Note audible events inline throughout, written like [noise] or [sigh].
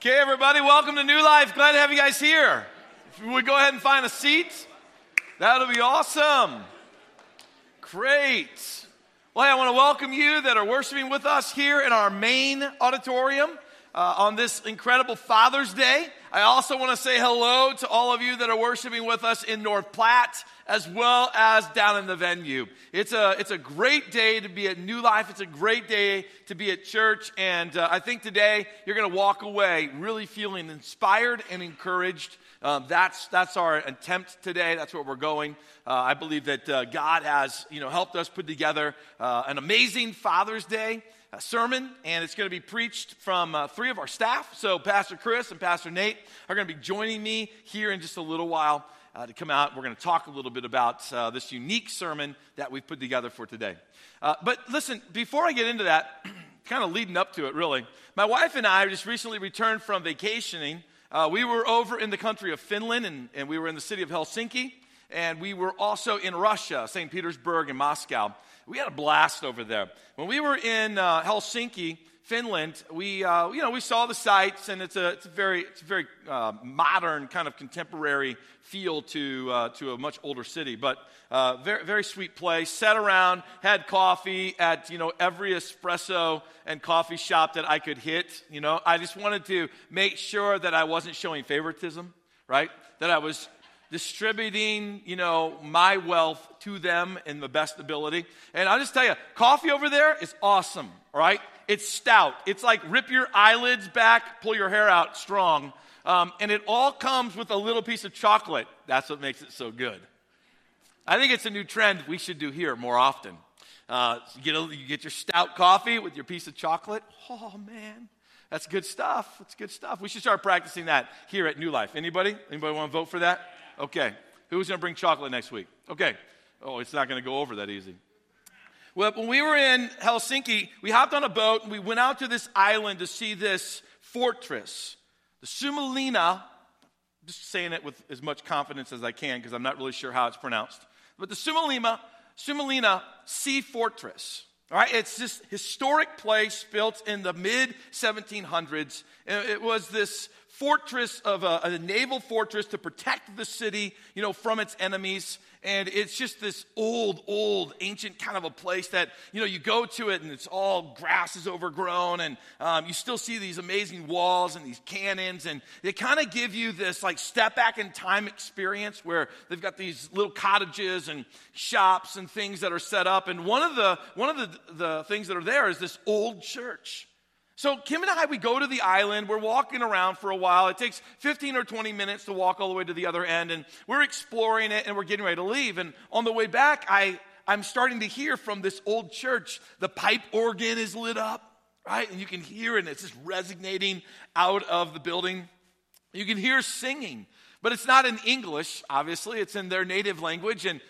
Okay, everybody, welcome to New Life. Glad to have you guys here. If we go ahead and find a seat, that'll be awesome. Great. Well, hey, I want to welcome you that are worshiping with us here in our main auditorium uh, on this incredible Father's Day. I also want to say hello to all of you that are worshiping with us in North Platte as well as down in the venue. It's a, it's a great day to be at New Life. It's a great day to be at church. And uh, I think today you're going to walk away really feeling inspired and encouraged. Um, that's, that's our attempt today. That's where we're going. Uh, I believe that uh, God has you know, helped us put together uh, an amazing Father's Day sermon, and it's going to be preached from uh, three of our staff. So, Pastor Chris and Pastor Nate are going to be joining me here in just a little while uh, to come out. We're going to talk a little bit about uh, this unique sermon that we've put together for today. Uh, but listen, before I get into that, [clears throat] kind of leading up to it, really, my wife and I just recently returned from vacationing. Uh, we were over in the country of Finland, and, and we were in the city of Helsinki, and we were also in Russia, St. Petersburg and Moscow. We had a blast over there. When we were in uh, Helsinki, Finland, we, uh, you know, we saw the sights, and it's a, it's a very, it's a very uh, modern, kind of contemporary feel to, uh, to a much older city. But uh, very, very sweet place. Sat around, had coffee at, you know, every espresso and coffee shop that I could hit. You know, I just wanted to make sure that I wasn't showing favoritism, right? That I was distributing, you know, my wealth to them in the best ability. And I'll just tell you, coffee over there is awesome, right? It's stout. It's like rip your eyelids back, pull your hair out strong. Um, and it all comes with a little piece of chocolate. That's what makes it so good. I think it's a new trend we should do here more often. Uh, you, get a, you get your stout coffee with your piece of chocolate. Oh, man. That's good stuff. That's good stuff. We should start practicing that here at New Life. Anybody? Anybody want to vote for that? Okay. Who's going to bring chocolate next week? Okay. Oh, it's not going to go over that easy. Well, when we were in Helsinki, we hopped on a boat and we went out to this island to see this fortress, the Suomenlinna. Just saying it with as much confidence as I can because I'm not really sure how it's pronounced. But the Suomenlinna, Suomenlinna Sea Fortress. All right, it's this historic place built in the mid 1700s. It was this fortress of a, a, naval fortress to protect the city, you know, from its enemies. And it's just this old, old, ancient kind of a place that, you know, you go to it and it's all grass is overgrown and um, you still see these amazing walls and these cannons. And they kind of give you this like step back in time experience where they've got these little cottages and shops and things that are set up. And one of the, one of the, the things that are there is this old church. So Kim and I, we go to the island. We're walking around for a while. It takes 15 or 20 minutes to walk all the way to the other end, and we're exploring it, and we're getting ready to leave. And on the way back, I, I'm starting to hear from this old church, the pipe organ is lit up, right? And you can hear it, and it's just resonating out of the building. You can hear singing, but it's not in English, obviously. It's in their native language, and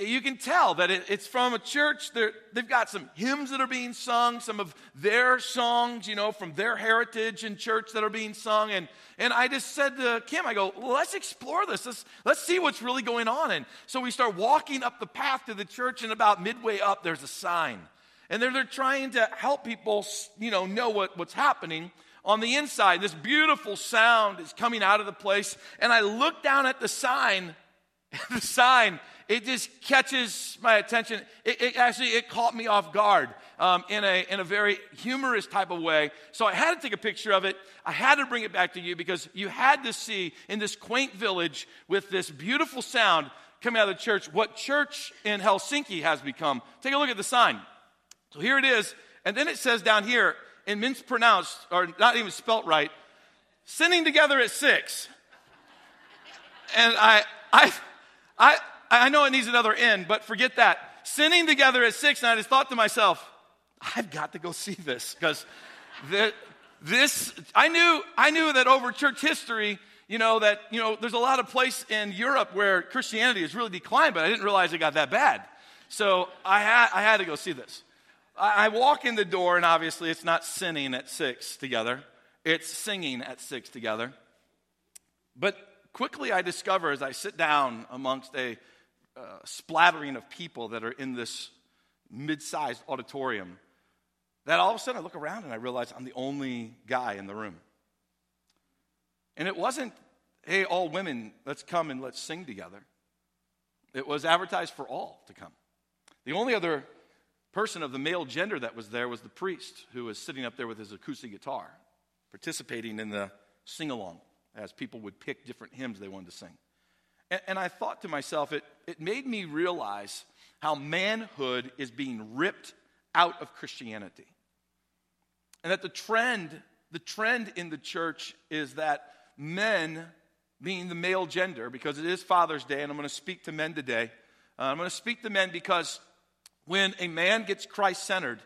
you can tell that it, it's from a church. they have got some hymns that are being sung, some of their songs, you know, from their heritage in church that are being sung. And, and I just said to Kim, I go, well, let's explore this. Let's, let's see what's really going on. And so we start walking up the path to the church, and about midway up, there's a sign. And they're, they're trying to help people, you know, know what, what's happening on the inside. This beautiful sound is coming out of the place. And I look down at the sign, [laughs] the sign it just catches my attention. It, it actually, it caught me off guard um, in, a, in a very humorous type of way. So I had to take a picture of it. I had to bring it back to you because you had to see in this quaint village with this beautiful sound coming out of the church what church in Helsinki has become. Take a look at the sign. So here it is. And then it says down here, in mispronounced, or not even spelt right, sitting together at six. And I, I, I, I know it needs another end, but forget that. Sinning together at six, and I just thought to myself, I've got to go see this because this, I knew, I knew that over church history, you know, that, you know, there's a lot of place in Europe where Christianity has really declined, but I didn't realize it got that bad. So I had, I had to go see this. I, I walk in the door, and obviously it's not sinning at six together, it's singing at six together. But quickly I discover as I sit down amongst a uh, splattering of people that are in this mid sized auditorium that all of a sudden I look around and I realize I'm the only guy in the room. And it wasn't, hey, all women, let's come and let's sing together. It was advertised for all to come. The only other person of the male gender that was there was the priest who was sitting up there with his acoustic guitar, participating in the sing along as people would pick different hymns they wanted to sing. And, and, I thought to myself, it, it made me realize how manhood is being ripped out of Christianity. And that the trend, the trend in the church is that men, being the male gender, because it is Father's Day, and I'm going to speak to men today. Uh, I'm going to speak to men because when a man gets Christ centered,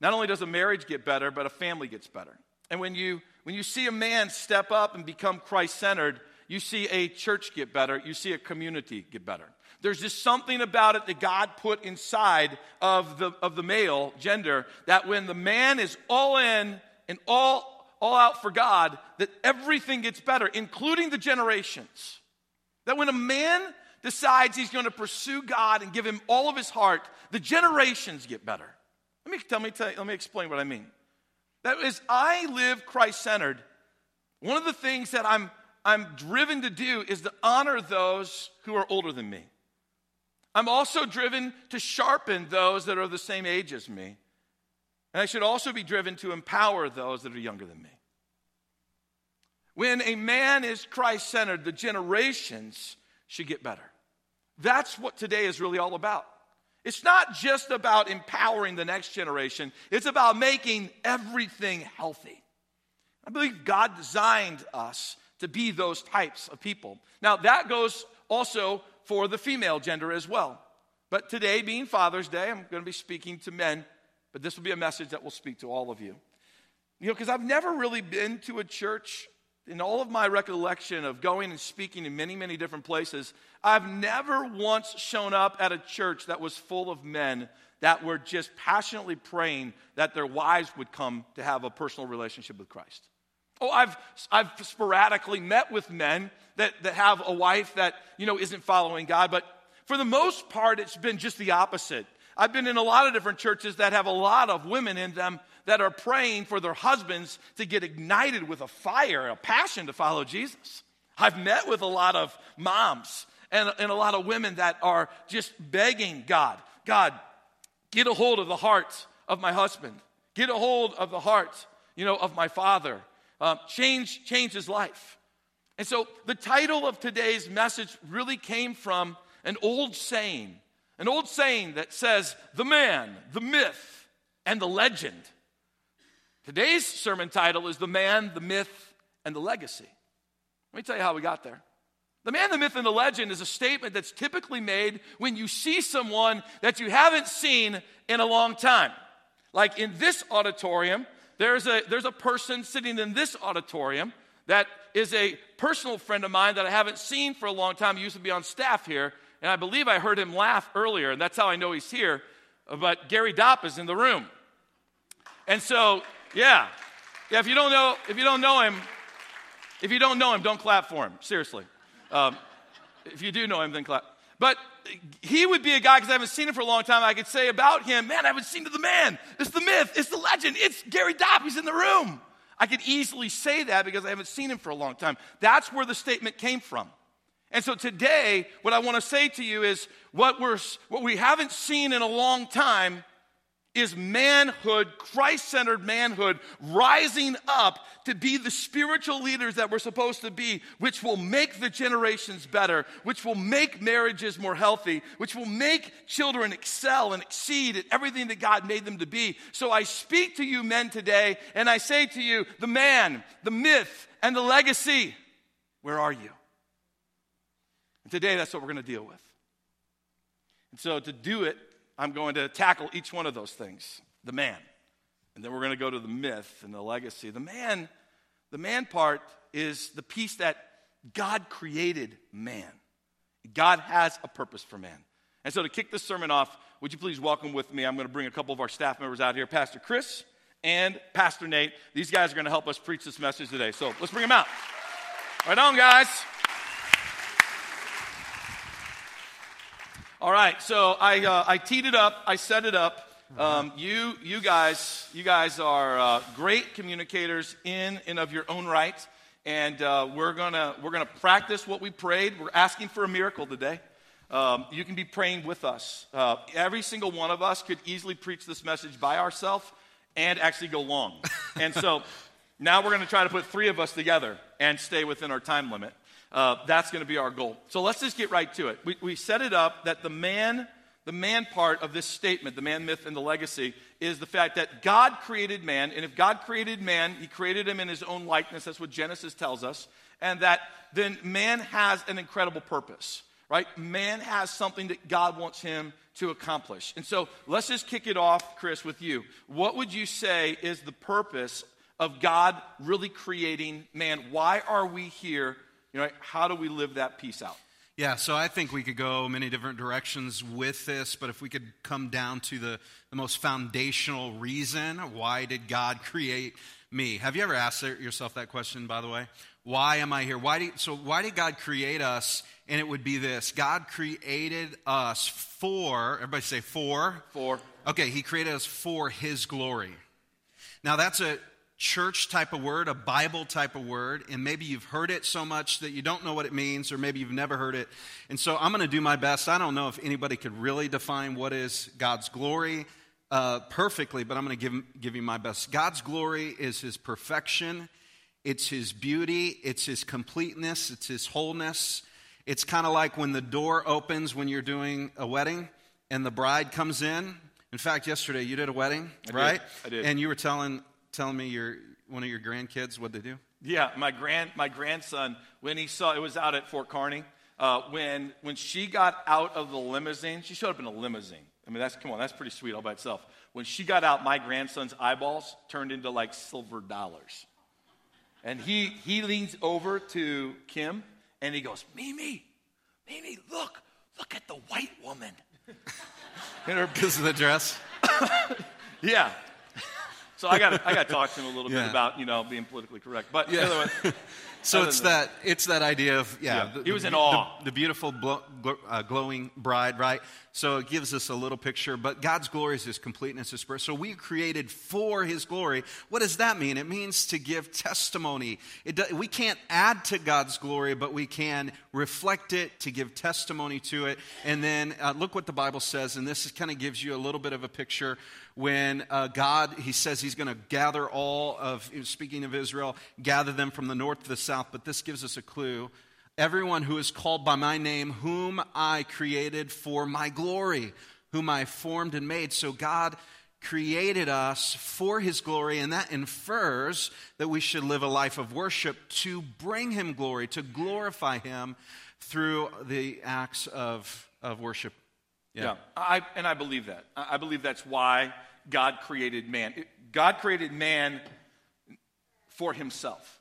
not only does a marriage get better, but a family gets better. And when you, when you see a man step up and become Christ centered, you see a church get better, you see a community get better. There's just something about it that God put inside of the, of the male gender that when the man is all in and all, all out for God, that everything gets better, including the generations. That when a man decides he's going to pursue God and give him all of his heart, the generations get better. Let me, tell me, tell, let me explain what I mean. That is, I live Christ centered. One of the things that I'm, I'm driven to do is to honor those who are older than me. I'm also driven to sharpen those that are the same age as me. And I should also be driven to empower those that are younger than me. When a man is Christ centered, the generations should get better. That's what today is really all about. It's not just about empowering the next generation, it's about making everything healthy. I believe God designed us to be those types of people. Now, that goes also for the female gender as well. But today, being Father's Day, I'm going to be speaking to men, but this will be a message that will speak to all of you. You know, because I've never really been to a church in all of my recollection of going and speaking in many, many different places, I've never once shown up at a church that was full of men that were just passionately praying that their wives would come to have a personal relationship with Christ. Oh, I've, I've sporadically met with men that, that have a wife that, you know, isn't following God, but for the most part, it's been just the opposite. I've been in a lot of different churches that have a lot of women in them that are praying for their husbands to get ignited with a fire, a passion to follow Jesus. I've met with a lot of moms and, and a lot of women that are just begging God, God, get a hold of the heart of my husband, get a hold of the heart, you know, of my father, um, change, changes life. And so the title of today's message really came from an old saying, an old saying that says, the man, the myth, and the legend. Today's sermon title is The Man, the Myth, and the Legacy. Let me tell you how we got there. The man, the myth, and the legend is a statement that's typically made when you see someone that you haven't seen in a long time. Like in this auditorium, there's a, there's a person sitting in this auditorium that is a personal friend of mine that I haven't seen for a long time. He used to be on staff here, and I believe I heard him laugh earlier, and that's how I know he's here. But Gary Dopp is in the room. And so yeah. Yeah, if you don't know, if you don't know him, if you don't know him, don't clap for him. Seriously. Um, if you do know him, then clap. But he would be a guy, because I haven't seen him for a long time, I could say about him, man, I haven't seen the man. It's the myth. It's the legend. It's Gary Dopp. He's in the room. I could easily say that because I haven't seen him for a long time. That's where the statement came from. And so today, what I want to say to you is what, we're, what we haven't seen in a long time is manhood, Christ centered manhood, rising up to be the spiritual leaders that we're supposed to be, which will make the generations better, which will make marriages more healthy, which will make children excel and exceed at everything that God made them to be. So I speak to you, men, today, and I say to you, the man, the myth, and the legacy, where are you? And today, that's what we're going to deal with. And so to do it, I'm going to tackle each one of those things the man. And then we're going to go to the myth and the legacy. The man, the man part is the piece that God created man. God has a purpose for man. And so to kick this sermon off, would you please welcome with me? I'm going to bring a couple of our staff members out here, Pastor Chris and Pastor Nate. These guys are going to help us preach this message today. So let's bring them out. Right on, guys. All right, so I, uh, I teed it up, I set it up. Um, you, you guys, you guys are uh, great communicators in and of your own right. and uh, we're gonna we're gonna practice what we prayed. We're asking for a miracle today. Um, you can be praying with us. Uh, every single one of us could easily preach this message by ourselves and actually go long. and so [laughs] now we're going to try to put three of us together and stay within our time limit. Uh, that's going to be our goal. So let's just get right to it. We, we set it up that the man, the man part of this statement, the man myth and the legacy, is the fact that God created man, and if God created man, he created him in his own likeness. That's what Genesis tells us. And that then man has an incredible purpose right? Man has something that God wants him to accomplish. And so let's just kick it off, Chris, with you. What would you say is the purpose of God really creating man? Why are we here? You know, how do we live that piece out? Yeah, so I think we could go many different directions with this, but if we could come down to the, the most foundational reason, why did God create me? Have you ever asked yourself that question, by the way? Why am I here? Why did, so, why did God create us? And it would be this God created us for, everybody say for. For. Okay, He created us for His glory. Now, that's a church type of word, a Bible type of word, and maybe you've heard it so much that you don't know what it means, or maybe you've never heard it. And so I'm going to do my best. I don't know if anybody could really define what is God's glory uh, perfectly, but I'm going to give, give you my best. God's glory is His perfection it's his beauty, it's his completeness, it's his wholeness. It's kind of like when the door opens when you're doing a wedding and the bride comes in. In fact, yesterday you did a wedding, I right? Did. I did. And you were telling telling me your one of your grandkids what they do. Yeah, my grand my grandson when he saw it was out at Fort Kearny. Uh, when when she got out of the limousine, she showed up in a limousine. I mean, that's come on, that's pretty sweet all by itself. When she got out, my grandson's eyeballs turned into like silver dollars. And he, he leans over to Kim and he goes, Mimi, Mimi, look, look at the white woman. Because of the dress? yeah. So I got I got to talk to him a little yeah. bit about you know being politically correct. But yeah. [laughs] so it's that it's that idea of yeah. yeah. The, he was in awe. The, the beautiful uh, glowing bride, right? So it gives us a little picture. But God's glory is His completeness, His birth. So we created for His glory. What does that mean? It means to give testimony. It, we can't add to God's glory, but we can reflect it to give testimony to it. And then uh, look what the Bible says, and this kind of gives you a little bit of a picture when uh, God, He says He's going to gather all of, speaking of Israel, gather them from the north to the south. But this gives us a clue everyone who is called by my name, whom I created for my glory, whom I formed and made. So God created us for his glory, and that infers that we should live a life of worship to bring him glory, to glorify him through the acts of, of worship. Yeah, yeah I, and I believe that. I believe that's why God created man. God created man for himself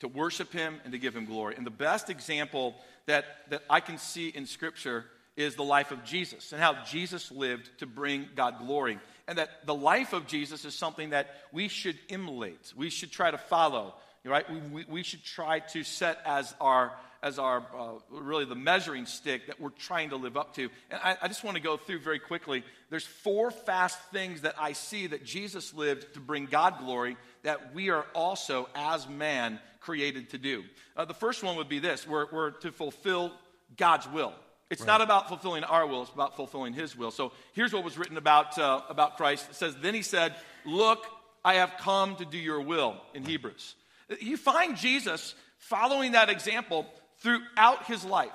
to worship him and to give him glory. And the best example that, that I can see in Scripture is the life of Jesus and how Jesus lived to bring God glory. And that the life of Jesus is something that we should emulate, we should try to follow, right? We, we, we should try to set as our as our uh, really the measuring stick that we're trying to live up to. And I, I just want to go through very quickly. There's four fast things that I see that Jesus lived to bring God glory that we are also, as man, created to do. Uh, the first one would be this we're, we're to fulfill God's will. It's right. not about fulfilling our will, it's about fulfilling His will. So here's what was written about, uh, about Christ. It says, Then He said, Look, I have come to do your will in Hebrews. You find Jesus following that example throughout his life.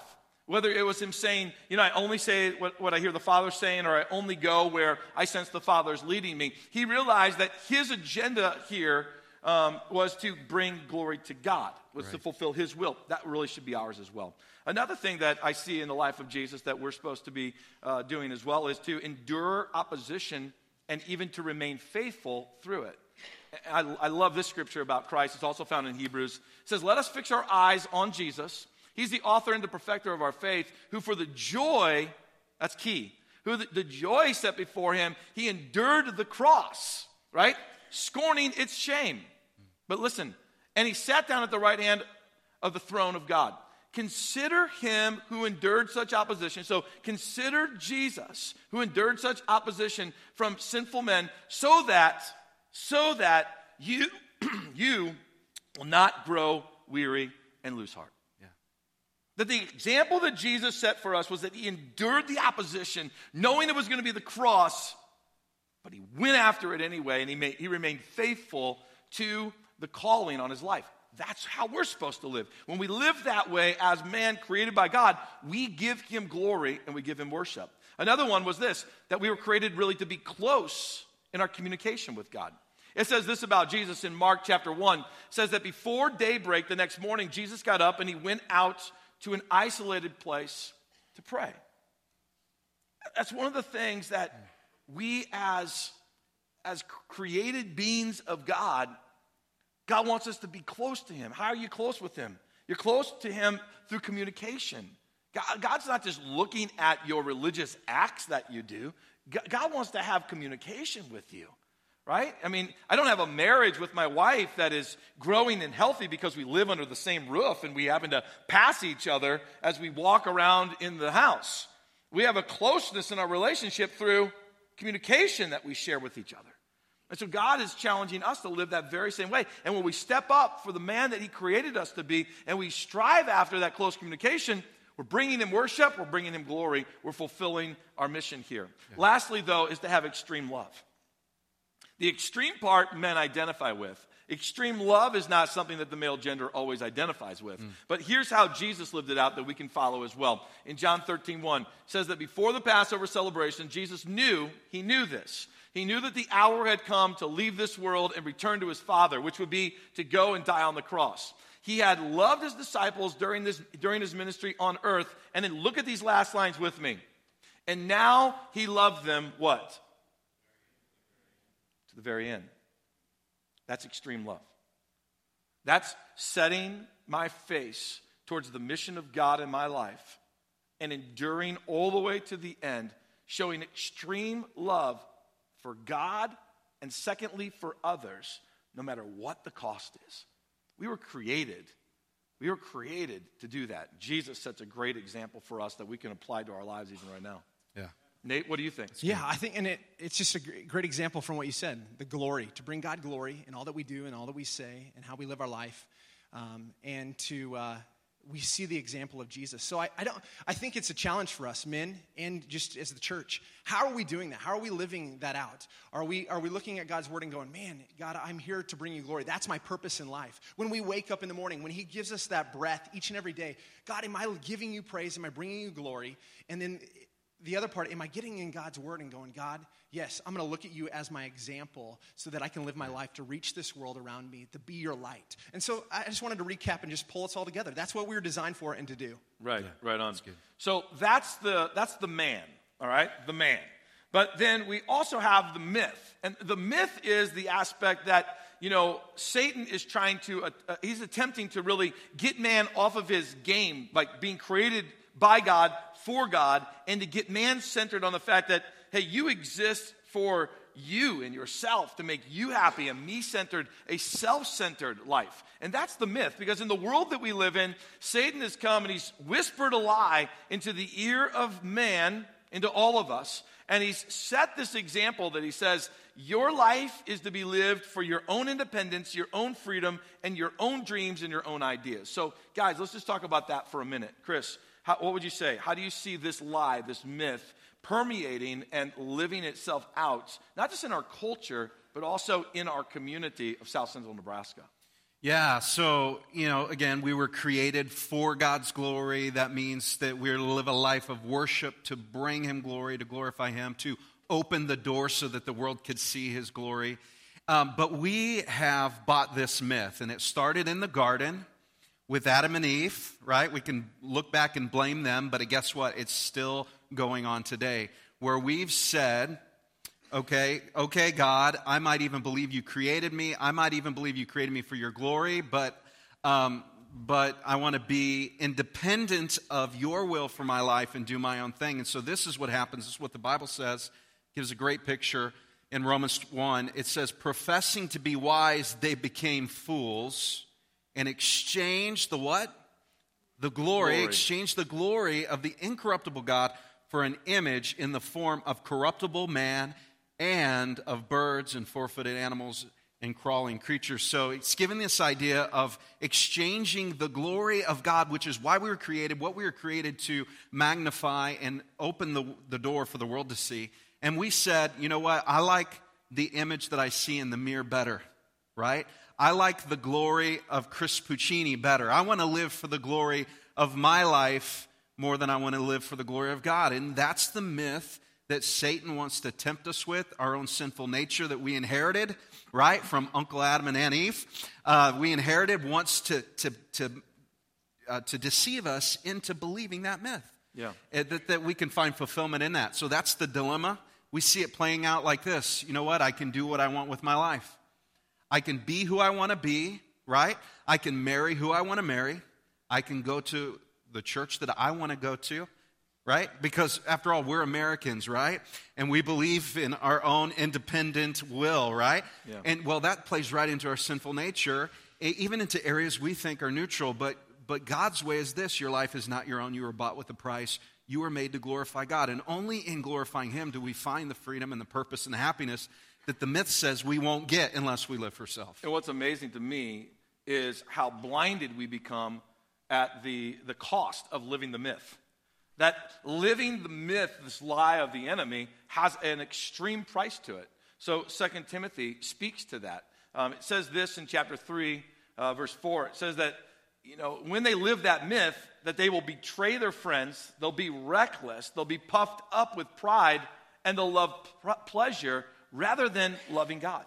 Whether it was him saying, you know, I only say what, what I hear the Father saying, or I only go where I sense the Father's leading me, he realized that his agenda here um, was to bring glory to God, was right. to fulfill His will. That really should be ours as well. Another thing that I see in the life of Jesus that we're supposed to be uh, doing as well is to endure opposition and even to remain faithful through it. I, I love this scripture about Christ. It's also found in Hebrews. It says, Let us fix our eyes on Jesus. He's the author and the perfecter of our faith, who for the joy, that's key, who the, the joy set before him, he endured the cross, right? scorning its shame. But listen, and he sat down at the right hand of the throne of God. Consider him who endured such opposition. So consider Jesus who endured such opposition from sinful men so that so that you [clears throat] you will not grow weary, and lose heart. That the example that Jesus set for us was that he endured the opposition, knowing it was going to be the cross, but he went after it anyway, and he, made, he remained faithful to the calling on his life. That's how we're supposed to live. When we live that way as man created by God, we give him glory and we give him worship. Another one was this that we were created really to be close in our communication with God. It says this about Jesus in Mark chapter 1. It says that before daybreak the next morning, Jesus got up and he went out to an isolated place to pray. That's one of the things that we as, as created beings of God God wants us to be close to Him. How are you close with Him? You're close to Him through communication. God, God's not just looking at your religious acts that you do, God wants to have communication with you, right? I mean, I don't have a marriage with my wife that is growing and healthy because we live under the same roof and we happen to pass each other as we walk around in the house. We have a closeness in our relationship through communication that we share with each other. And so God is challenging us to live that very same way. And when we step up for the man that He created us to be and we strive after that close communication, we're bringing Him worship, we're bringing Him glory, we're fulfilling our mission here. Yeah. Lastly, though, is to have extreme love. The extreme part men identify with. Extreme love is not something that the male gender always identifies with. Mm. But here's how Jesus lived it out that we can follow as well. In John 13, 1, says that before the Passover celebration, Jesus knew, he knew this, he knew that the hour had come to leave this world and return to his Father, which would be to go and die on the cross. He had loved his disciples during, this, during his ministry on earth. And then look at these last lines with me. And now he loved them what? To the very end. That's extreme love. That's setting my face towards the mission of God in my life and enduring all the way to the end, showing extreme love for God and secondly for others, no matter what the cost is. We were created. We were created to do that. Jesus sets a great example for us that we can apply to our lives even right now. Yeah. Nate, what do you think? Yeah, I think, and it, it's just a great example from what you said the glory, to bring God glory in all that we do and all that we say and how we live our life, um, and to, uh, we see the example of Jesus. So I, I, don't I think it's a challenge for us, men, and just as the church. How are we doing that? How are we living that out? Are we are we looking at God's word and going, Man, God, I'm here to bring you glory. That's my purpose in life. When we wake up in the morning, when He gives us that breath each and every day, God, am I giving you praise? Am I bringing you glory? And then the other part, am I getting in God's word and going, God, yes, I'm going to look at you as my example so that I can live my life to reach this world around me, to be your light. And so I just wanted to recap and just pull us all together. That's what we were designed for and to do. Right, yeah, right on. That's good. So that's the, that's the man, all right? The man. But then we also have the myth. And the myth is the aspect that, you know, Satan is trying to, uh, uh, he's attempting to really get man off of his game, like being created by God, for God, and to get man centered on the fact that, hey, you exist for you and yourself to make you happy, a me centered, a self centered life. And that's the myth, because in the world that we live in, Satan has come and he's whispered a lie into the ear of man, into all of us, and he's set this example that he says, Your life is to be lived for your own independence, your own freedom, and your own dreams and your own ideas. So, guys, let's just talk about that for a minute. Chris, how, what would you say? How do you see this lie, this myth, permeating and living itself out, not just in our culture, but also in our community of South Central Nebraska? Yeah, so, you know, again, we were created for God's glory. That means that we're to live a life of worship to bring Him glory, to glorify Him, to open the door so that the world could see His glory. Um, but we have bought this myth, and it started in the garden with Adam and Eve, right? We can look back and blame them, but guess what? It's still going on today, where we've said, okay, okay, God, I might even believe you created me. I might even believe you created me for your glory, but, um, but I want to be independent of your will for my life and do my own thing. And so this is what happens. This is what the Bible says. It gives a great picture in Romans 1. It says, professing to be wise, they became fools and exchange the what? The glory, glory, exchange the glory of the incorruptible God for an image in the form of corruptible man and of birds and four footed animals and crawling creatures. So it's given this idea of exchanging the glory of God, which is why we were created, what we were created to magnify and open the, the door for the world to see. And we said, you know what? I like the image that I see in the mirror better, right? I like the glory of Chris Puccini better. I want to live for the glory of my life more than I want to live for the glory of God. And that's the myth that Satan wants to tempt us with, our own sinful nature that we inherited, right, from Uncle Adam and Aunt Eve. Uh, we inherited wants to, to, to, uh, to deceive us into believing that myth. Yeah. Uh, that, that we can find fulfillment in that. So that's the dilemma. We see it playing out like this. You know what? I can do what I want with my life. I can be who I want to be, right? I can marry who I want to marry. I can go to the church that I want to go to right? Because after all, we're Americans, right? And we believe in our own independent will, right? Yeah. And well, that plays right into our sinful nature, even into areas we think are neutral. But, but God's way is this your life is not your own. You were bought with a price. You were made to glorify God. And only in glorifying Him do we find the freedom and the purpose and the happiness that the myth says we won't get unless we live for self. And what's amazing to me is how blinded we become at the, the cost of living the myth. That living the myth, this lie of the enemy, has an extreme price to it. So Second Timothy speaks to that. Um, it says this in chapter 3, uh, verse 4. It says that, you know, when they live that myth, that they will betray their friends, they'll be reckless, they'll be puffed up with pride, and they'll love pr- pleasure rather than loving God.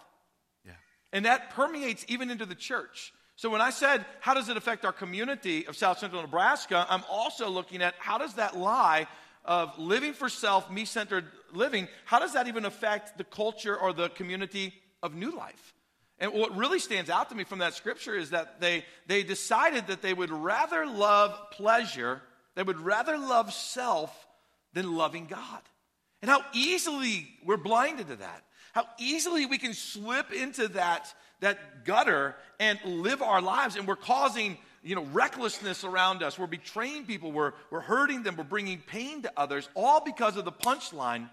Yeah. And that permeates even into the church. So when I said, how does it affect our community of South Central Nebraska, I'm also looking at how does that lie of living for self, me centered living, how does that even affect the culture or the community of New Life? And what really stands out to me from that scripture is that they, they decided that they would rather love pleasure, they would rather love self than loving God. And how easily we're blinded to that. How easily we can slip into that that gutter and live our lives. And we're causing, you know, recklessness around us. We're betraying people. We're, we're hurting them. We're bringing pain to others, all because of the punchline.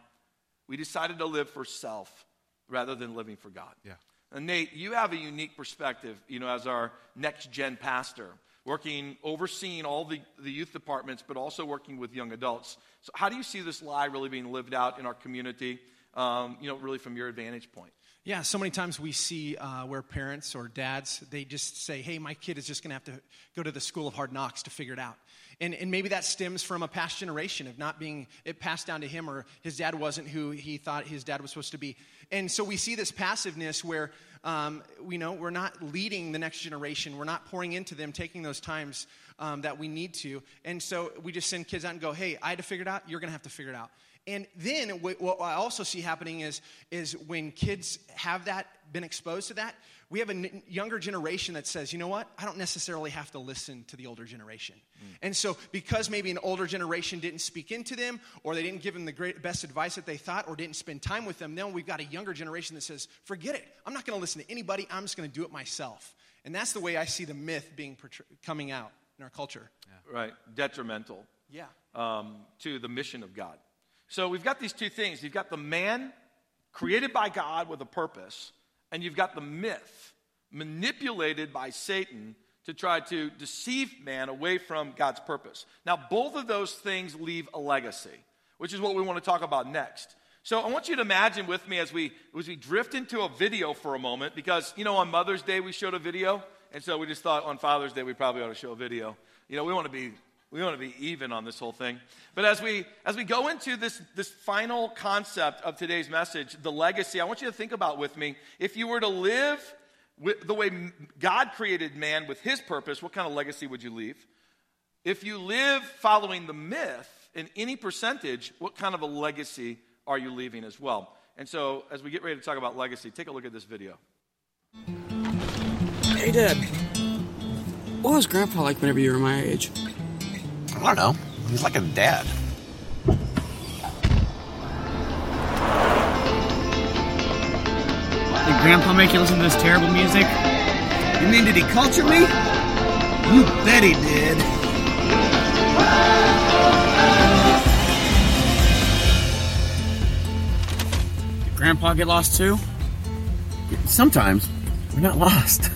We decided to live for self rather than living for God. Yeah. And Nate, you have a unique perspective, you know, as our next gen pastor, working, overseeing all the, the youth departments, but also working with young adults. So, how do you see this lie really being lived out in our community, um, you know, really from your vantage point? Yeah, so many times we see uh, where parents or dads, they just say, hey, my kid is just going to have to go to the school of hard knocks to figure it out. And, and maybe that stems from a past generation of not being, it passed down to him or his dad wasn't who he thought his dad was supposed to be. And so we see this passiveness where, um, we know, we're not leading the next generation. We're not pouring into them, taking those times um, that we need to. And so we just send kids out and go, hey, I had to figure it out. You're going to have to figure it out. And then what I also see happening is, is when kids have that, been exposed to that, we have a younger generation that says, you know what, I don't necessarily have to listen to the older generation. Mm. And so, because maybe an older generation didn't speak into them, or they didn't give them the great, best advice that they thought, or didn't spend time with them, then we've got a younger generation that says, forget it, I'm not going to listen to anybody, I'm just going to do it myself. And that's the way I see the myth being coming out in our culture. Yeah. Right, detrimental. Yeah. Um, to the mission of God. So we've got these two things. You've got the man created by God with a purpose, and you've got the myth manipulated by Satan to try to deceive man away from God's purpose. Now, both of those things leave a legacy, which is what we want to talk about next. So I want you to imagine with me as we as we drift into a video for a moment, because you know on Mother's Day we showed a video, and so we just thought on Father's Day we probably ought to show a video. You know, we want to be we want to be even on this whole thing. But as we as we go into this this final concept of today's message, the legacy, I want you to think about with me. If you were to live with the way God created man with his purpose, what kind of legacy would you leave? If you live following the myth in any percentage, what kind of a legacy are you leaving as well? And so, as we get ready to talk about legacy, take a look at this video. Hey, Dad. What was Grandpa like whenever you were my age? I don't know. He's like a dad. Did Grandpa make you listen to this terrible music? You mean did he culture me? You bet he did. Did Grandpa get lost too? Sometimes. We're not lost.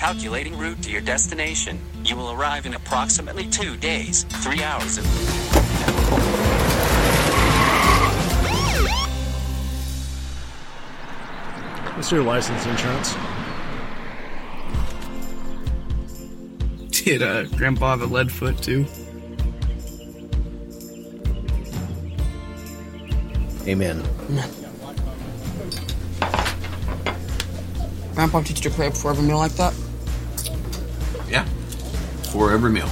Recalculating route to your destination. You will arrive in approximately two days, three hours. And- What's your license insurance? Did uh, Grandpa have a lead foot too? Amen. Grandpa teach you to pray before every meal like that? Yeah. For every meal.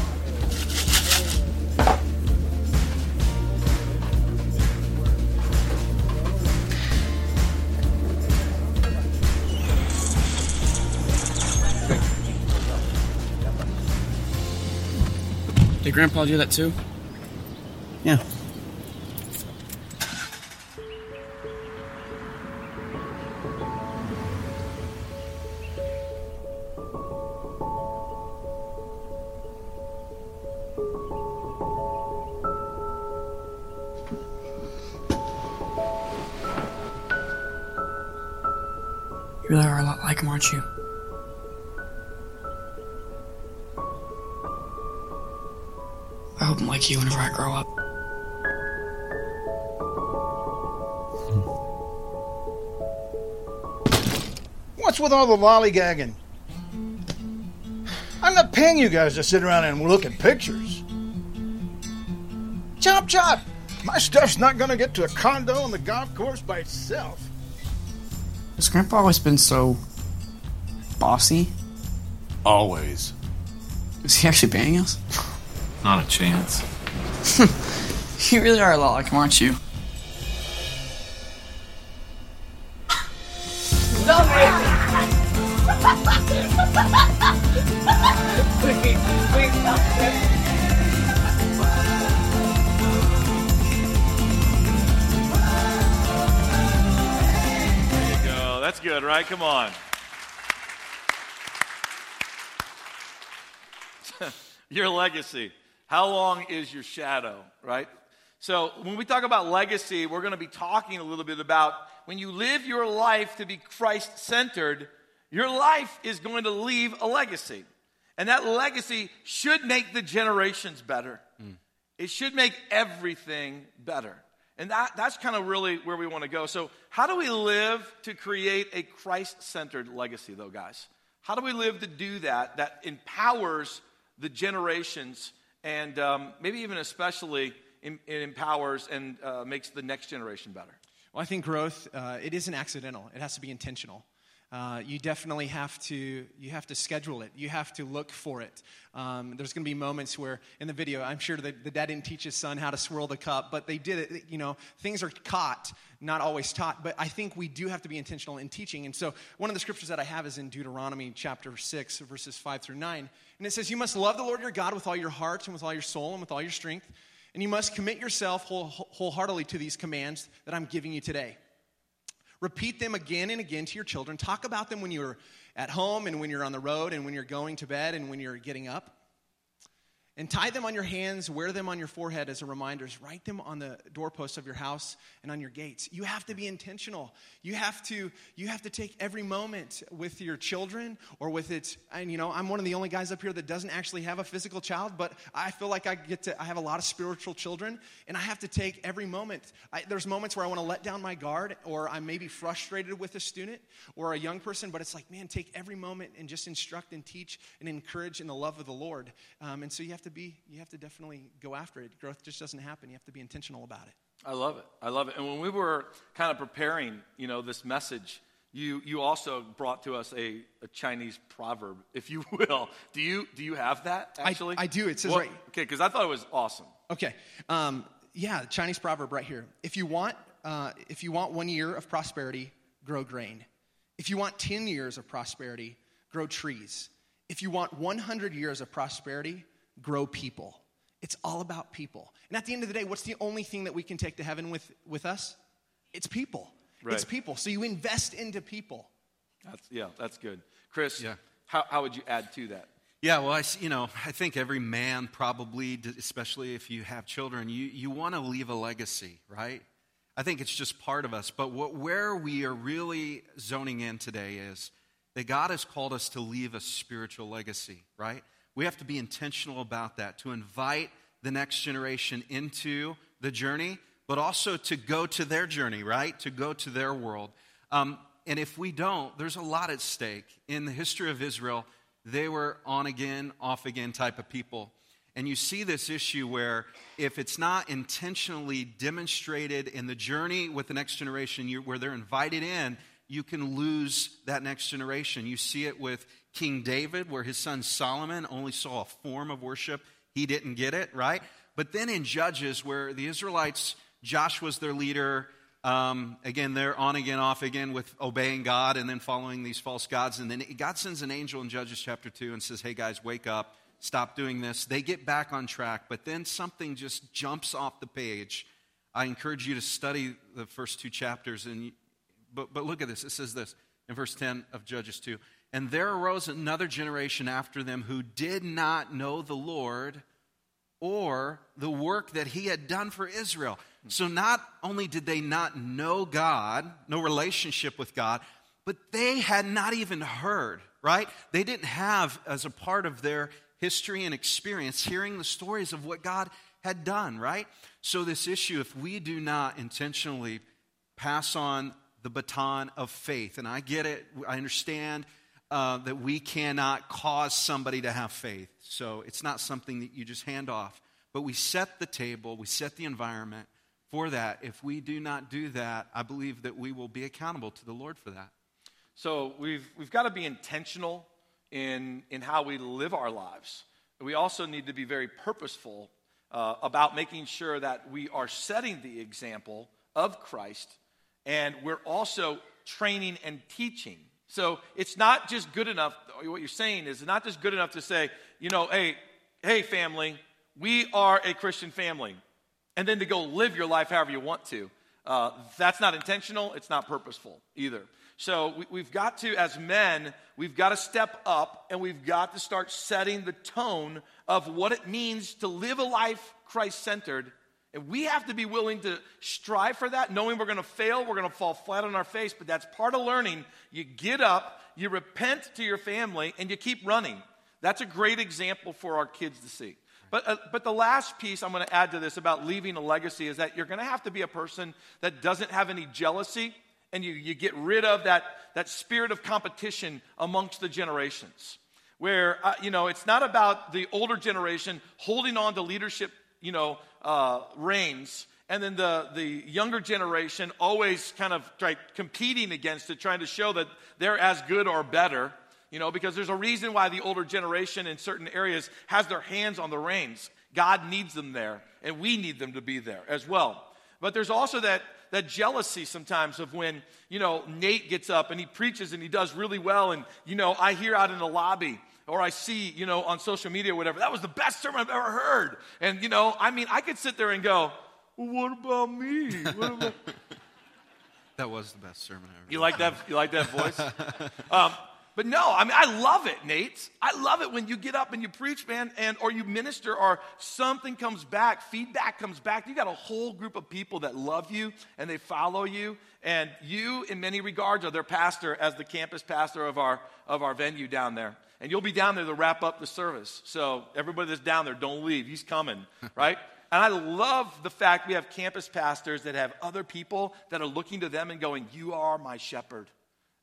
Did Grandpa do that too? Yeah. Like you whenever I grow up. What's with all the lollygagging? I'm not paying you guys to sit around and look at pictures. Chop chop! My stuff's not gonna get to a condo on the golf course by itself. Has Grandpa always been so bossy? Always. Is he actually paying us? Not a chance. [laughs] You really are a lot like him, aren't you? There you go. That's good, right? Come on. [laughs] your legacy. How long is your shadow, right? So, when we talk about legacy, we're going to be talking a little bit about when you live your life to be Christ centered, your life is going to leave a legacy. And that legacy should make the generations better. Hmm. It should make everything better. And that, that's kind of really where we want to go. So, how do we live to create a Christ centered legacy, though, guys? How do we live to do that, that empowers the generations and um, maybe even especially em- it empowers and uh, makes the next generation better? Well, I think growth uh, it isn't accidental. It has to be intentional. Uh, you definitely have to you have to schedule it. You have to look for it. Um, there's going to be moments where in the video, I'm sure the dad didn't teach his son how to swirl the cup, but they did it. You know, things are caught, not always taught. But I think we do have to be intentional in teaching. And so, one of the scriptures that I have is in Deuteronomy chapter six, verses five through nine, and it says, "You must love the Lord your God with all your heart and with all your soul and with all your strength." And you must commit yourself whole, wholeheartedly to these commands that I'm giving you today. Repeat them again and again to your children. Talk about them when you're at home and when you're on the road and when you're going to bed and when you're getting up. And tie them on your hands, wear them on your forehead as a reminders. Write them on the doorposts of your house and on your gates. You have to be intentional. You have to you have to take every moment with your children or with it. And you know, I'm one of the only guys up here that doesn't actually have a physical child, but I feel like I get to I have a lot of spiritual children, and I have to take every moment. I, there's moments where I want to let down my guard, or I may be frustrated with a student or a young person, but it's like, man, take every moment and just instruct and teach and encourage in the love of the Lord. Um, and so you have to be you have to definitely go after it. Growth just doesn't happen. You have to be intentional about it. I love it. I love it. And when we were kind of preparing, you know, this message, you you also brought to us a, a Chinese proverb, if you [laughs] will. Do you do you have that I- actually? I do. It says right- Okay, because I thought it was awesome. Okay. Um, yeah, Chinese proverb right here. If you want, uh, if you want one year of prosperity, grow grain. If you want ten years of prosperity, grow trees. If you want one hundred years of prosperity, grow people. It's all about people. And at the end of the day, what's the only thing that we can take to heaven with, with us? It's people. It's people. So you invest into people. That's yeah, that's good. Chris, Yeah. how, how would you add to that? Yeah, well, I, s- you know, I think every man probably, especially if you have children, you, you want to leave a legacy, right? I think it's just part of us. But what, where we are really zoning in today is that God has called us to leave a spiritual legacy, right? We have to be intentional about that, to invite the next generation into the journey, but also to go to their journey, right? To go to their world. Um, and if we don't, there's a lot at stake. In the history of Israel, they were on again, off again type of people. And you see this issue where if it's not intentionally demonstrated in the journey with the next generation, where they're invited in, you can lose that next generation. You see it with King David, where his son Solomon only saw a form of worship. He didn't get it, right? But then in Judges, where the Israelites, Joshua's their leader, um, again, they're on again, off again with obeying God and then following these false gods. And then God sends an angel in Judges chapter 2 and says, Hey guys, wake up stop doing this. They get back on track, but then something just jumps off the page. I encourage you to study the first two chapters. And, but, but look at this. It says this in verse 10 of Judges 2. And there arose another generation after them who did not know the Lord or the work that he had done for Israel. So not only did they not know God, no relationship with God, but they had not even heard, right? They didn't have as a part of their history and experience, hearing the stories of what God had done, right? So, this issue, if we do not intentionally pass on the baton of faith, and I get it, I understand uh, that we cannot cause somebody to have faith. So, it's not something that you just hand off, but we set the table, we set the environment for that. If we do not do that, I believe that we will be accountable to the Lord for that. So, we've, we've got to be intentional in, in how we live our lives. We also need to be very purposeful uh, about making sure that we are setting the example of Christ and we're also training and teaching. So it's not just good enough, what you're saying is not just good enough to say, you know, hey, hey, family, we are a Christian family, and then to go live your life however you want to. Uh, that's not intentional, it's not purposeful either. So we, have got to, as men, we've got to step up and we've got to start setting the tone of what it means to live a life Christ centered. And we have to be willing to strive for that, knowing we're going to fail, we're going to fall flat on our face, but that's part of learning. You get up, you repent to your family, and you keep running. That's a great example for our kids to see. But, uh, but the last piece I'm going to add to this about leaving a legacy is that you're going to have to be a person that doesn't have any jealousy and you, you get rid of that, that spirit of competition amongst the generations. Where, uh, you know, it's not about the older generation holding on to leadership, you know, uh, reins, and then the, the younger generation always kind of try, competing against it, trying to show that they're as good or better, you know, because there's a reason why the older generation in certain areas has their hands on the reins. God needs them there, and we need them to be there as well. But there's also that that jealousy sometimes of when, you know, Nate gets up and he preaches and he does really well. And, you know, I hear out in the lobby or I see, you know, on social media or whatever, that was the best sermon I've ever heard. And, you know, I mean, I could sit there and go, well, what about me? What about... [laughs] that was the best sermon I ever. You like that? You like that voice? [laughs] um, but no, I mean, I love it, Nate. I love it when you get up and you preach, man, and or you minister, or something comes back, feedback comes back. You got a whole group of people that love you and they follow you, and you, in many regards, are their pastor as the campus pastor of our of our venue down there. And you'll be down there to wrap up the service. So everybody that's down there, don't leave. He's coming, [laughs] right? And I love the fact we have campus pastors that have other people that are looking to them and going, You are my shepherd.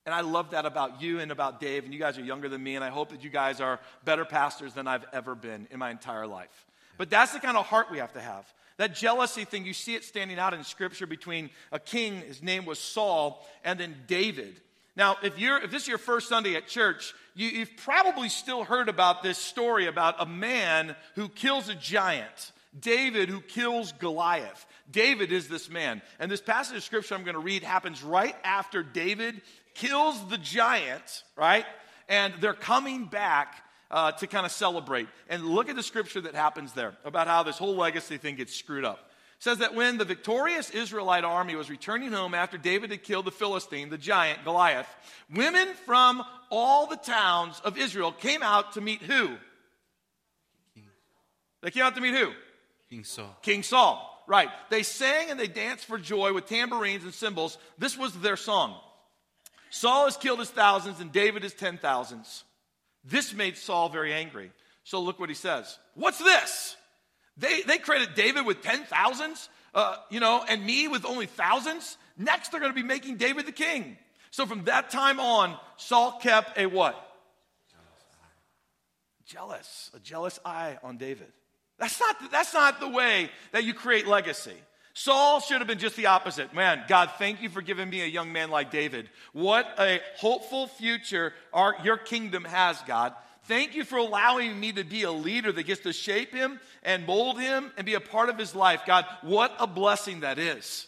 And I love that about you and about Dave. And you guys are younger than me, and I hope that you guys are better pastors than I've ever been in my entire life. But that's the kind of heart we have to have. That jealousy thing, you see it standing out in Scripture between a king, his name was Saul, and then David. Now, if, you're, if this is your first Sunday at church, you, you've probably still heard about this story about a man who kills a giant. David who kills Goliath. David is this man. And this passage of scripture I'm going to read happens right after David kills the giant, right? And they're coming back uh, to kind of celebrate. And look at the scripture that happens there about how this whole legacy thing gets screwed up. It says that when the victorious Israelite army was returning home after David had killed the Philistine, the giant Goliath, women from all the towns of Israel came out to meet who? They came out to meet who? King Saul. King Saul, right. They sang and they danced for joy with tambourines and cymbals. This was their song. Saul has killed his thousands and David his ten thousands. This made Saul very angry. So look what he says. What's this? They, they credit David with ten thousands, uh, you know, and me with only thousands. Next, they're going to be making David the king. So from that time on, Saul kept a what? Jealous, a jealous eye on David. That's not, that's not the way that you create legacy. Saul should have been just the opposite. Man, God, thank you for giving me a young man like David. What a hopeful future our, your kingdom has, God. Thank you for allowing me to be a leader that gets to shape him and mold him and be a part of his life. God, what a blessing that is.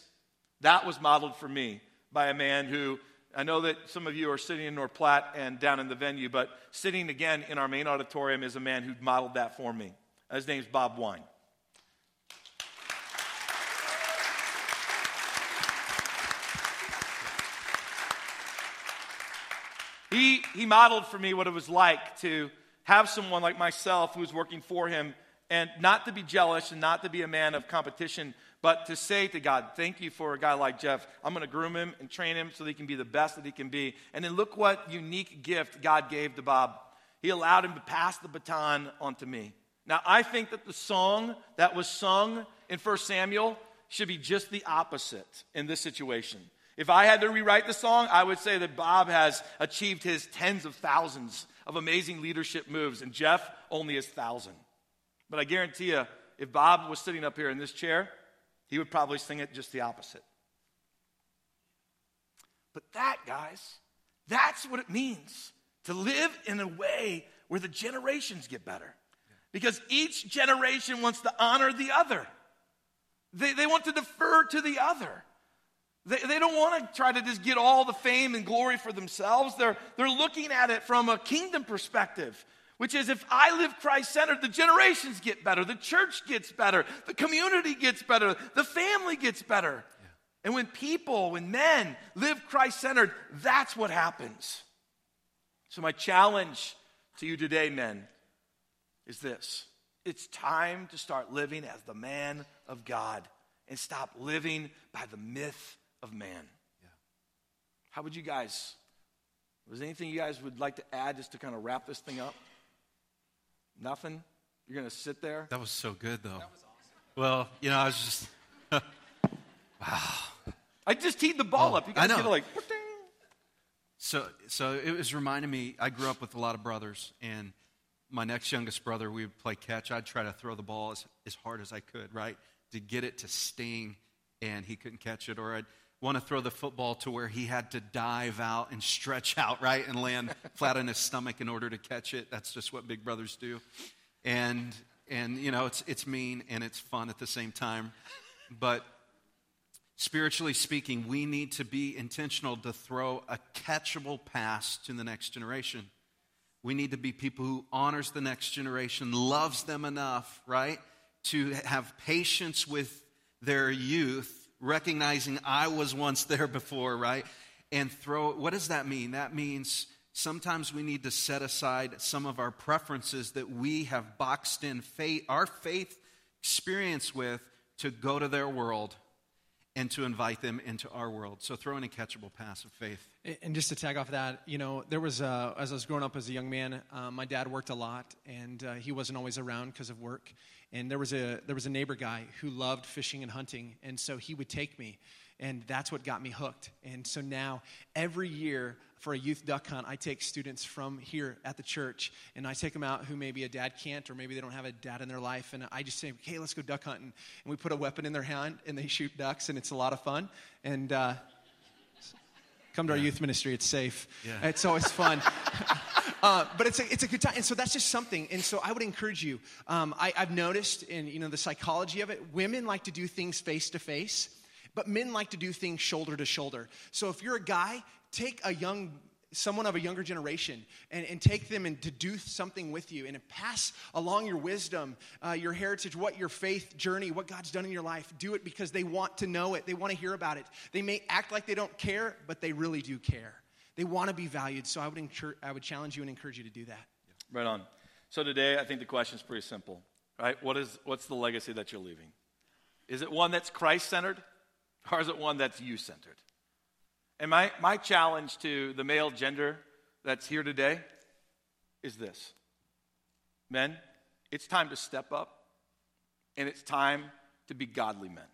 That was modeled for me by a man who I know that some of you are sitting in North Platte and down in the venue, but sitting again in our main auditorium is a man who modeled that for me. His name's Bob Wine. He, he modeled for me what it was like to have someone like myself who was working for him and not to be jealous and not to be a man of competition, but to say to God, Thank you for a guy like Jeff. I'm going to groom him and train him so that he can be the best that he can be. And then look what unique gift God gave to Bob. He allowed him to pass the baton on to me. Now, I think that the song that was sung in 1 Samuel should be just the opposite in this situation. If I had to rewrite the song, I would say that Bob has achieved his tens of thousands of amazing leadership moves, and Jeff only his thousand. But I guarantee you, if Bob was sitting up here in this chair, he would probably sing it just the opposite. But that, guys, that's what it means to live in a way where the generations get better. Because each generation wants to honor the other, they, they want to defer to the other. They, they don't want to try to just get all the fame and glory for themselves. They're, they're looking at it from a kingdom perspective, which is if I live Christ centered, the generations get better, the church gets better, the community gets better, the family gets better. Yeah. And when people, when men live Christ centered, that's what happens. So, my challenge to you today, men, is this it's time to start living as the man of God and stop living by the myth of man. Yeah. How would you guys, was anything you guys would like to add just to kind of wrap this thing up? Nothing? You're going to sit there? That was so good, though. That was awesome. Well, you know, I was just, [laughs] wow. I just teed the ball oh, up. You oh, guys I know. like, so, so it was reminding me, I grew up with a lot of brothers, and my next youngest brother, we would play catch. I'd try to throw the ball as, as hard as I could, right? To get it to sting, and he couldn't catch it. Or I'd want to throw the football to where he had to dive out and stretch [laughs] out, right, and land flat on his stomach in order to catch it. That's just what big brothers do. And, and you know, it's, it's mean and it's fun at the same time. But spiritually speaking, we need to be intentional to throw a catchable pass to the next generation. We need to be people who honors the next generation, loves them enough, right, to have patience with their youth recognizing I was once there before, right? And throw, what does that mean? That means sometimes we need to set aside some of our preferences that we have boxed in faith, our faith experience with to go to their world and to invite them into our world. So throw in a catchable pass of faith. And just to tag off that, you know, there was, uh, as I was growing up as a young man, uh, my dad worked a lot and uh, he wasn't always around because of work. And there was a there was a neighbor guy who loved fishing and hunting, and so he would take me, and that's what got me hooked. And so now every year for a youth duck hunt, I take students from here at the church, and I take them out who maybe a dad can't, or maybe they don't have a dad in their life, and I just say, "Hey, let's go duck hunting," and we put a weapon in their hand, and they shoot ducks, and it's a lot of fun. And uh, come to our youth ministry; it's safe. Yeah. It's always fun. [laughs] Uh, but it's a, it's a good time. And so that's just something. And so I would encourage you. Um, I, I've noticed in you know the psychology of it, women like to do things face to face, but men like to do things shoulder to shoulder. So if you're a guy, take a young someone of a younger generation and, and take them and to do something with you and pass along your wisdom uh, your heritage what your faith journey what god's done in your life do it because they want to know it they want to hear about it they may act like they don't care but they really do care they want to be valued. So I would, encourage, I would challenge you and encourage you to do that. Right on. So today, I think the question is pretty simple, right? What is, what's the legacy that you're leaving? Is it one that's Christ centered or is it one that's you centered? And my, my challenge to the male gender that's here today is this Men, it's time to step up, and it's time to be godly men.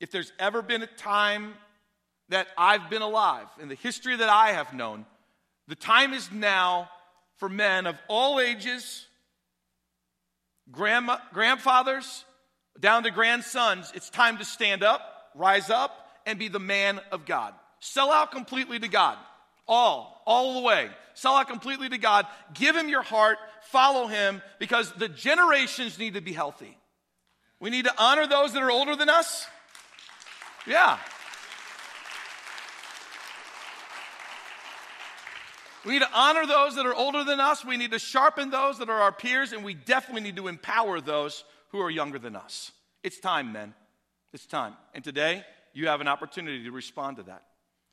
If there's ever been a time that I've been alive, in the history that I have known, the time is now for men of all ages, grandma, grandfathers, down to grandsons. It's time to stand up, rise up, and be the man of God. Sell out completely to God. All, all the way. Sell out completely to God. Give Him your heart. Follow Him because the generations need to be healthy. We need to honor those that are older than us. Yeah. We need to honor those that are older than us. We need to sharpen those that are our peers, and we definitely need to empower those who are younger than us. It's time, men. It's time. And today, you have an opportunity to respond to that.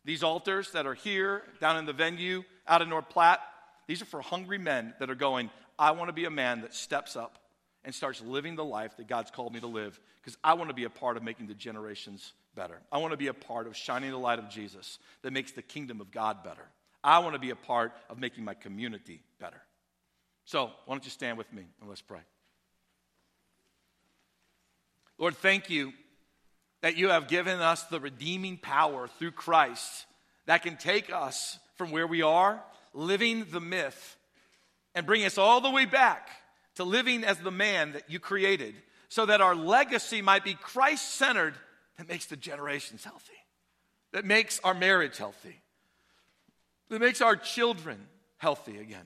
These altars that are here, down in the venue, out in North Platte, these are for hungry men that are going, I want to be a man that steps up and starts living the life that God's called me to live because I want to be a part of making the generations better. I want to be a part of shining the light of Jesus that makes the kingdom of God better. I want to be a part of making my community better. So, why don't you stand with me and let's pray. Lord, thank you that you have given us the redeeming power through Christ that can take us from where we are, living the myth, and bring us all the way back to living as the man that you created, so that our legacy might be Christ centered that makes the generations healthy, that makes our marriage healthy, that makes our children healthy again,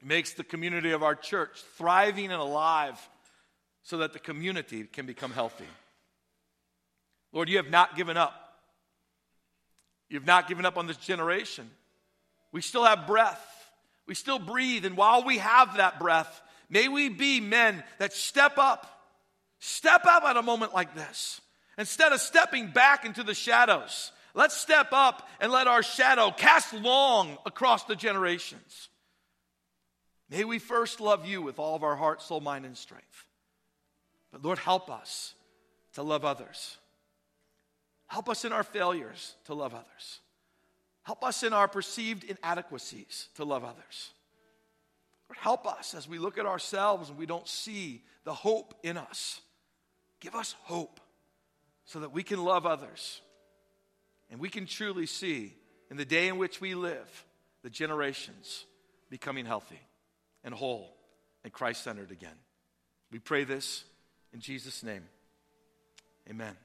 It makes the community of our church thriving and alive so that the community can become healthy. Lord, you have not given up. You've not given up on this generation. We still have breath. We still breathe. And while we have that breath, may we be men that step up. Step up at a moment like this. Instead of stepping back into the shadows, let's step up and let our shadow cast long across the generations. May we first love you with all of our heart, soul, mind, and strength. But Lord, help us to love others. Help us in our failures to love others. Help us in our perceived inadequacies to love others. Lord, help us as we look at ourselves and we don't see the hope in us. Give us hope so that we can love others and we can truly see in the day in which we live the generations becoming healthy and whole and Christ centered again. We pray this in Jesus' name. Amen.